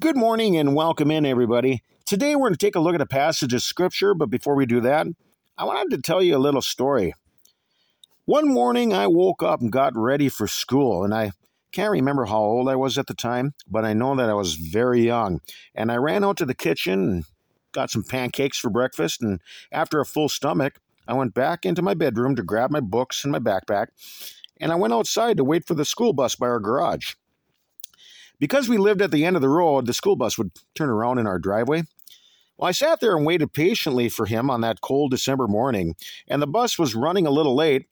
Good morning and welcome in, everybody. Today we're going to take a look at a passage of Scripture, but before we do that, I wanted to tell you a little story. One morning I woke up and got ready for school, and I can't remember how old I was at the time, but I know that I was very young. And I ran out to the kitchen and got some pancakes for breakfast, and after a full stomach, I went back into my bedroom to grab my books and my backpack, and I went outside to wait for the school bus by our garage. Because we lived at the end of the road, the school bus would turn around in our driveway. Well, I sat there and waited patiently for him on that cold December morning, and the bus was running a little late,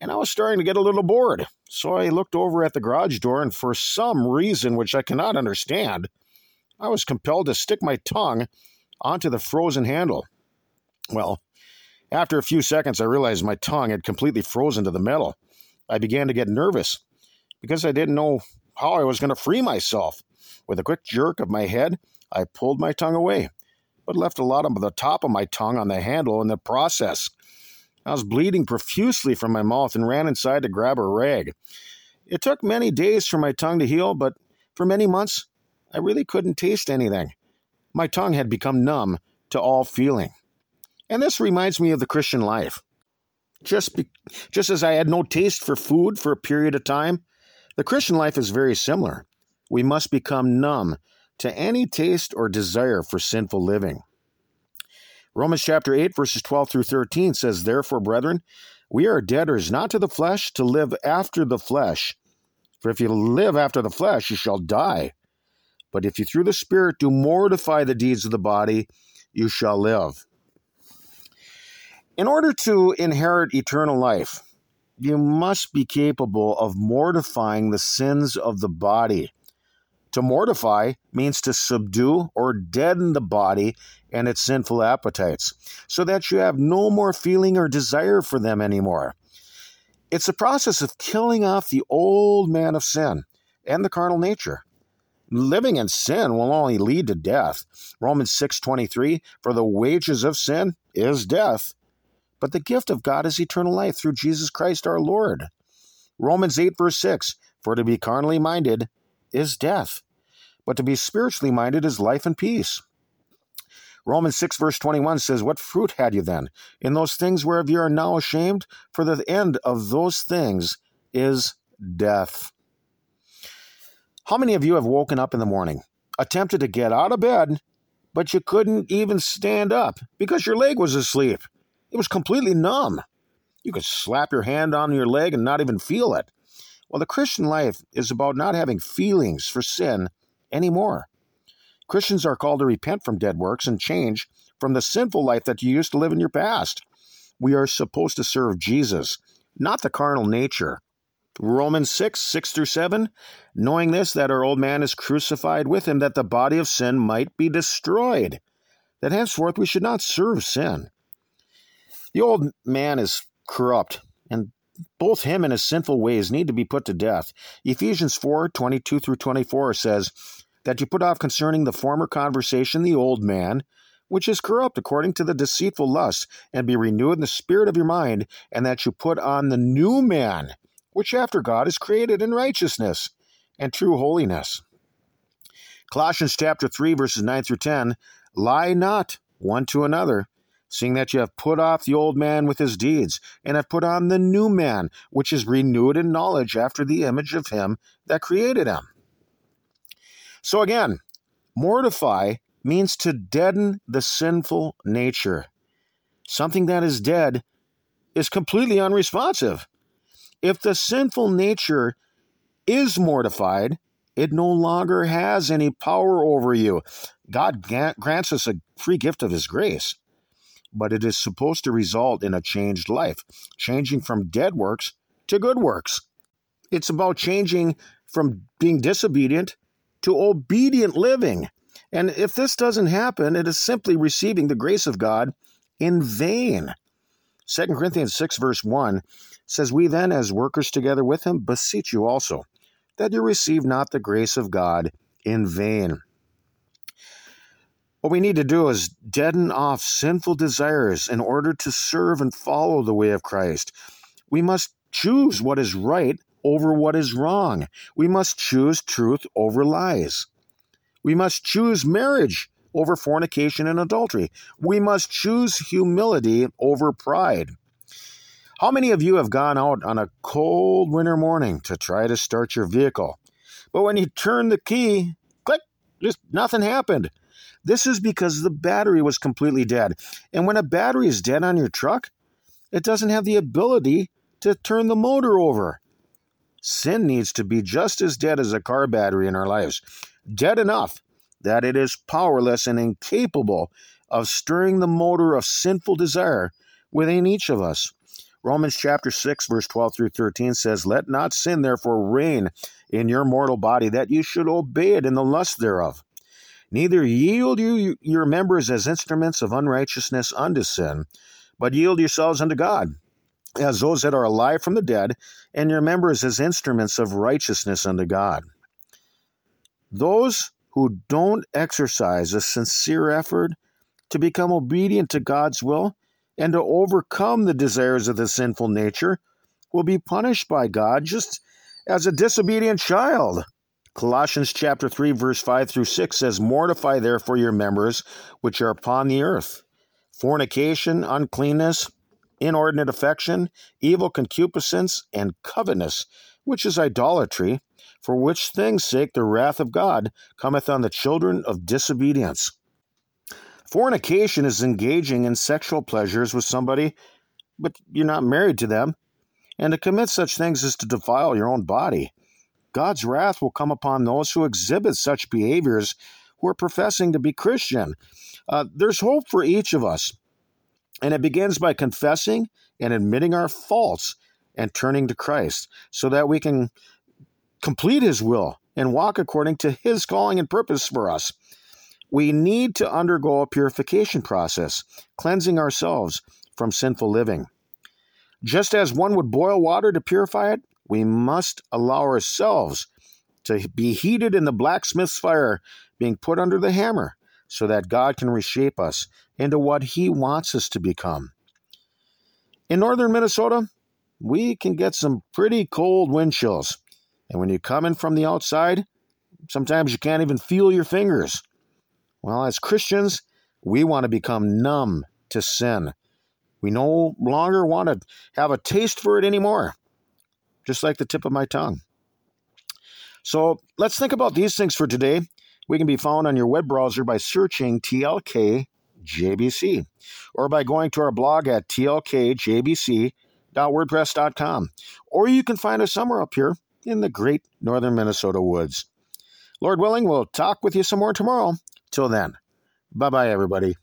and I was starting to get a little bored. So I looked over at the garage door, and for some reason which I cannot understand, I was compelled to stick my tongue onto the frozen handle. Well, after a few seconds, I realized my tongue had completely frozen to the metal. I began to get nervous because I didn't know how I was going to free myself. With a quick jerk of my head, I pulled my tongue away, but left a lot of the top of my tongue on the handle in the process. I was bleeding profusely from my mouth and ran inside to grab a rag. It took many days for my tongue to heal, but for many months, I really couldn't taste anything. My tongue had become numb to all feeling. And this reminds me of the Christian life. Just, be, just as I had no taste for food for a period of time, the Christian life is very similar. We must become numb to any taste or desire for sinful living. Romans chapter 8, verses 12 through 13 says, Therefore, brethren, we are debtors not to the flesh to live after the flesh. For if you live after the flesh, you shall die. But if you through the Spirit do mortify the deeds of the body, you shall live. In order to inherit eternal life, you must be capable of mortifying the sins of the body. To mortify means to subdue or deaden the body and its sinful appetites, so that you have no more feeling or desire for them anymore. It's a process of killing off the old man of sin and the carnal nature. Living in sin will only lead to death. Romans 6:23 For the wages of sin is death, but the gift of God is eternal life through Jesus Christ our Lord. Romans 8, verse 6 For to be carnally minded is death, but to be spiritually minded is life and peace. Romans 6, verse 21 says, What fruit had you then in those things whereof you are now ashamed? For the end of those things is death. How many of you have woken up in the morning, attempted to get out of bed, but you couldn't even stand up because your leg was asleep? It was completely numb. You could slap your hand on your leg and not even feel it. Well, the Christian life is about not having feelings for sin anymore. Christians are called to repent from dead works and change from the sinful life that you used to live in your past. We are supposed to serve Jesus, not the carnal nature. Romans 6, 6 through 7, knowing this, that our old man is crucified with him, that the body of sin might be destroyed, that henceforth we should not serve sin. The old man is corrupt, and both him and his sinful ways need to be put to death. Ephesians 4 22 through 24 says, That you put off concerning the former conversation the old man, which is corrupt according to the deceitful lust, and be renewed in the spirit of your mind, and that you put on the new man, which after God is created in righteousness and true holiness. Colossians chapter 3, verses 9 through 10 Lie not one to another seeing that you have put off the old man with his deeds, and have put on the new man, which is renewed in knowledge after the image of him that created him. So again, mortify means to deaden the sinful nature. Something that is dead is completely unresponsive. If the sinful nature is mortified, it no longer has any power over you. God grants us a free gift of His grace but it is supposed to result in a changed life, changing from dead works to good works. It's about changing from being disobedient to obedient living. And if this doesn't happen, it is simply receiving the grace of God in vain. 2 Corinthians 6, verse 1 says, We then, as workers together with him, beseech you also that you receive not the grace of God in vain. What we need to do is deaden off sinful desires in order to serve and follow the way of Christ. We must choose what is right over what is wrong. We must choose truth over lies. We must choose marriage over fornication and adultery. We must choose humility over pride. How many of you have gone out on a cold winter morning to try to start your vehicle? But when you turn the key, click, just nothing happened. This is because the battery was completely dead. And when a battery is dead on your truck, it doesn't have the ability to turn the motor over. Sin needs to be just as dead as a car battery in our lives, dead enough that it is powerless and incapable of stirring the motor of sinful desire within each of us. Romans chapter 6, verse 12 through 13 says, Let not sin therefore reign in your mortal body, that you should obey it in the lust thereof. Neither yield you your members as instruments of unrighteousness unto sin, but yield yourselves unto God, as those that are alive from the dead, and your members as instruments of righteousness unto God. Those who don't exercise a sincere effort to become obedient to God's will and to overcome the desires of the sinful nature will be punished by God just as a disobedient child. Colossians chapter 3 verse 5 through 6 says mortify therefore your members which are upon the earth. Fornication uncleanness inordinate affection evil concupiscence and covetousness which is idolatry for which things sake the wrath of God cometh on the children of disobedience. Fornication is engaging in sexual pleasures with somebody but you're not married to them. And to commit such things is to defile your own body God's wrath will come upon those who exhibit such behaviors who are professing to be Christian. Uh, there's hope for each of us, and it begins by confessing and admitting our faults and turning to Christ so that we can complete His will and walk according to His calling and purpose for us. We need to undergo a purification process, cleansing ourselves from sinful living. Just as one would boil water to purify it, we must allow ourselves to be heated in the blacksmith's fire, being put under the hammer, so that God can reshape us into what He wants us to become. In northern Minnesota, we can get some pretty cold wind chills. And when you come in from the outside, sometimes you can't even feel your fingers. Well, as Christians, we want to become numb to sin. We no longer want to have a taste for it anymore just like the tip of my tongue. So let's think about these things for today. We can be found on your web browser by searching TLK JBC or by going to our blog at tlkjbc.wordpress.com. Or you can find us somewhere up here in the great northern Minnesota woods. Lord willing, we'll talk with you some more tomorrow. Till then, bye bye, everybody.